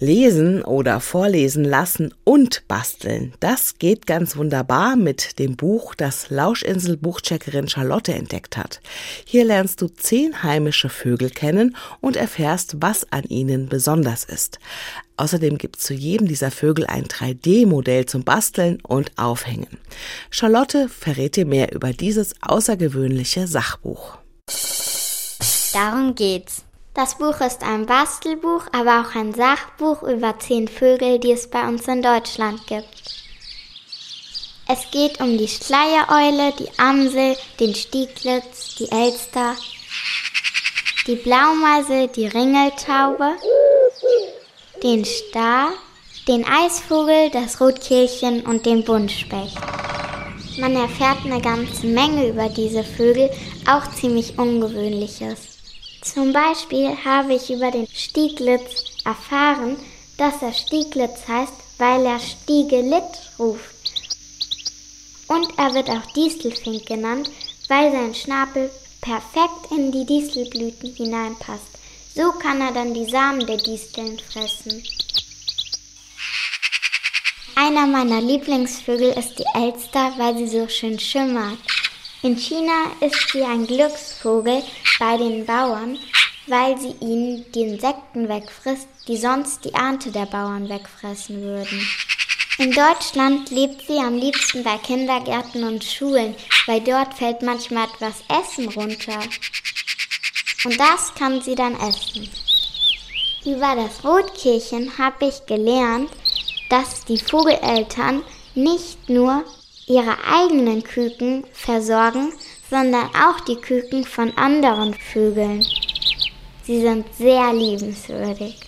Lesen oder vorlesen lassen und basteln, das geht ganz wunderbar mit dem Buch, das Lauschinsel Buchcheckerin Charlotte entdeckt hat. Hier lernst du zehn heimische Vögel kennen und erfährst, was an ihnen besonders ist. Außerdem gibt es zu jedem dieser Vögel ein 3D-Modell zum Basteln und Aufhängen. Charlotte verrät dir mehr über dieses außergewöhnliche Sachbuch. Darum geht's. Das Buch ist ein Bastelbuch, aber auch ein Sachbuch über zehn Vögel, die es bei uns in Deutschland gibt. Es geht um die Schleiereule, die Amsel, den Stieglitz, die Elster, die Blaumeise, die Ringeltaube, den Star, den Eisvogel, das Rotkehlchen und den Buntspecht. Man erfährt eine ganze Menge über diese Vögel, auch ziemlich ungewöhnliches. Zum Beispiel habe ich über den Stieglitz erfahren, dass er Stieglitz heißt, weil er Stiegelit ruft. Und er wird auch Distelfink genannt, weil sein Schnabel perfekt in die Distelblüten hineinpasst. So kann er dann die Samen der Disteln fressen. Einer meiner Lieblingsvögel ist die Elster, weil sie so schön schimmert. In China ist sie ein Glücksvogel bei den Bauern, weil sie ihnen die Insekten wegfrisst, die sonst die Ernte der Bauern wegfressen würden. In Deutschland lebt sie am liebsten bei Kindergärten und Schulen, weil dort fällt manchmal etwas Essen runter. Und das kann sie dann essen. Über das Rotkehlchen habe ich gelernt, dass die Vogeleltern nicht nur ihre eigenen Küken versorgen, sondern auch die Küken von anderen Vögeln. Sie sind sehr liebenswürdig.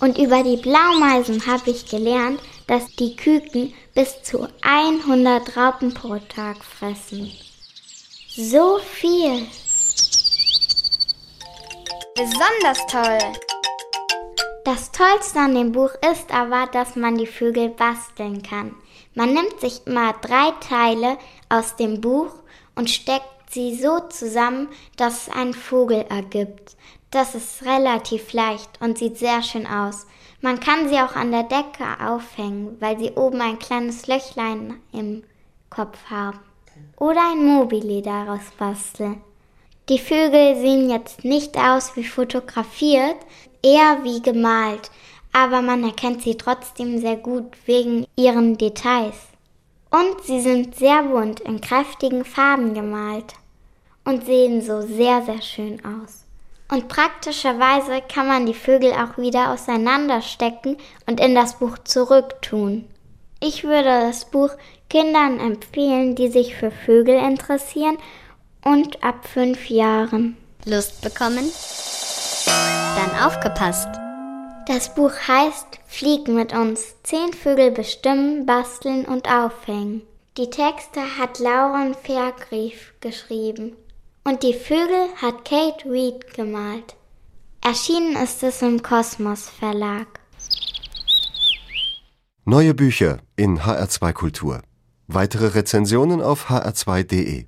Und über die Blaumeisen habe ich gelernt, dass die Küken bis zu 100 Raupen pro Tag fressen. So viel. Besonders toll. Das Tollste an dem Buch ist aber, dass man die Vögel basteln kann. Man nimmt sich mal drei Teile aus dem Buch und steckt sie so zusammen, dass es einen Vogel ergibt. Das ist relativ leicht und sieht sehr schön aus. Man kann sie auch an der Decke aufhängen, weil sie oben ein kleines Löchlein im Kopf haben. Oder ein Mobile daraus basteln. Die Vögel sehen jetzt nicht aus wie fotografiert, eher wie gemalt aber man erkennt sie trotzdem sehr gut wegen ihren Details. Und sie sind sehr bunt in kräftigen Farben gemalt und sehen so sehr, sehr schön aus. Und praktischerweise kann man die Vögel auch wieder auseinanderstecken und in das Buch zurücktun. Ich würde das Buch Kindern empfehlen, die sich für Vögel interessieren und ab fünf Jahren. Lust bekommen? Dann aufgepasst! Das Buch heißt Flieg mit uns. Zehn Vögel bestimmen, basteln und aufhängen. Die Texte hat Lauren Fairgrief geschrieben. Und die Vögel hat Kate Reed gemalt. Erschienen ist es im Kosmos Verlag. Neue Bücher in HR2 Kultur. Weitere Rezensionen auf hr2.de.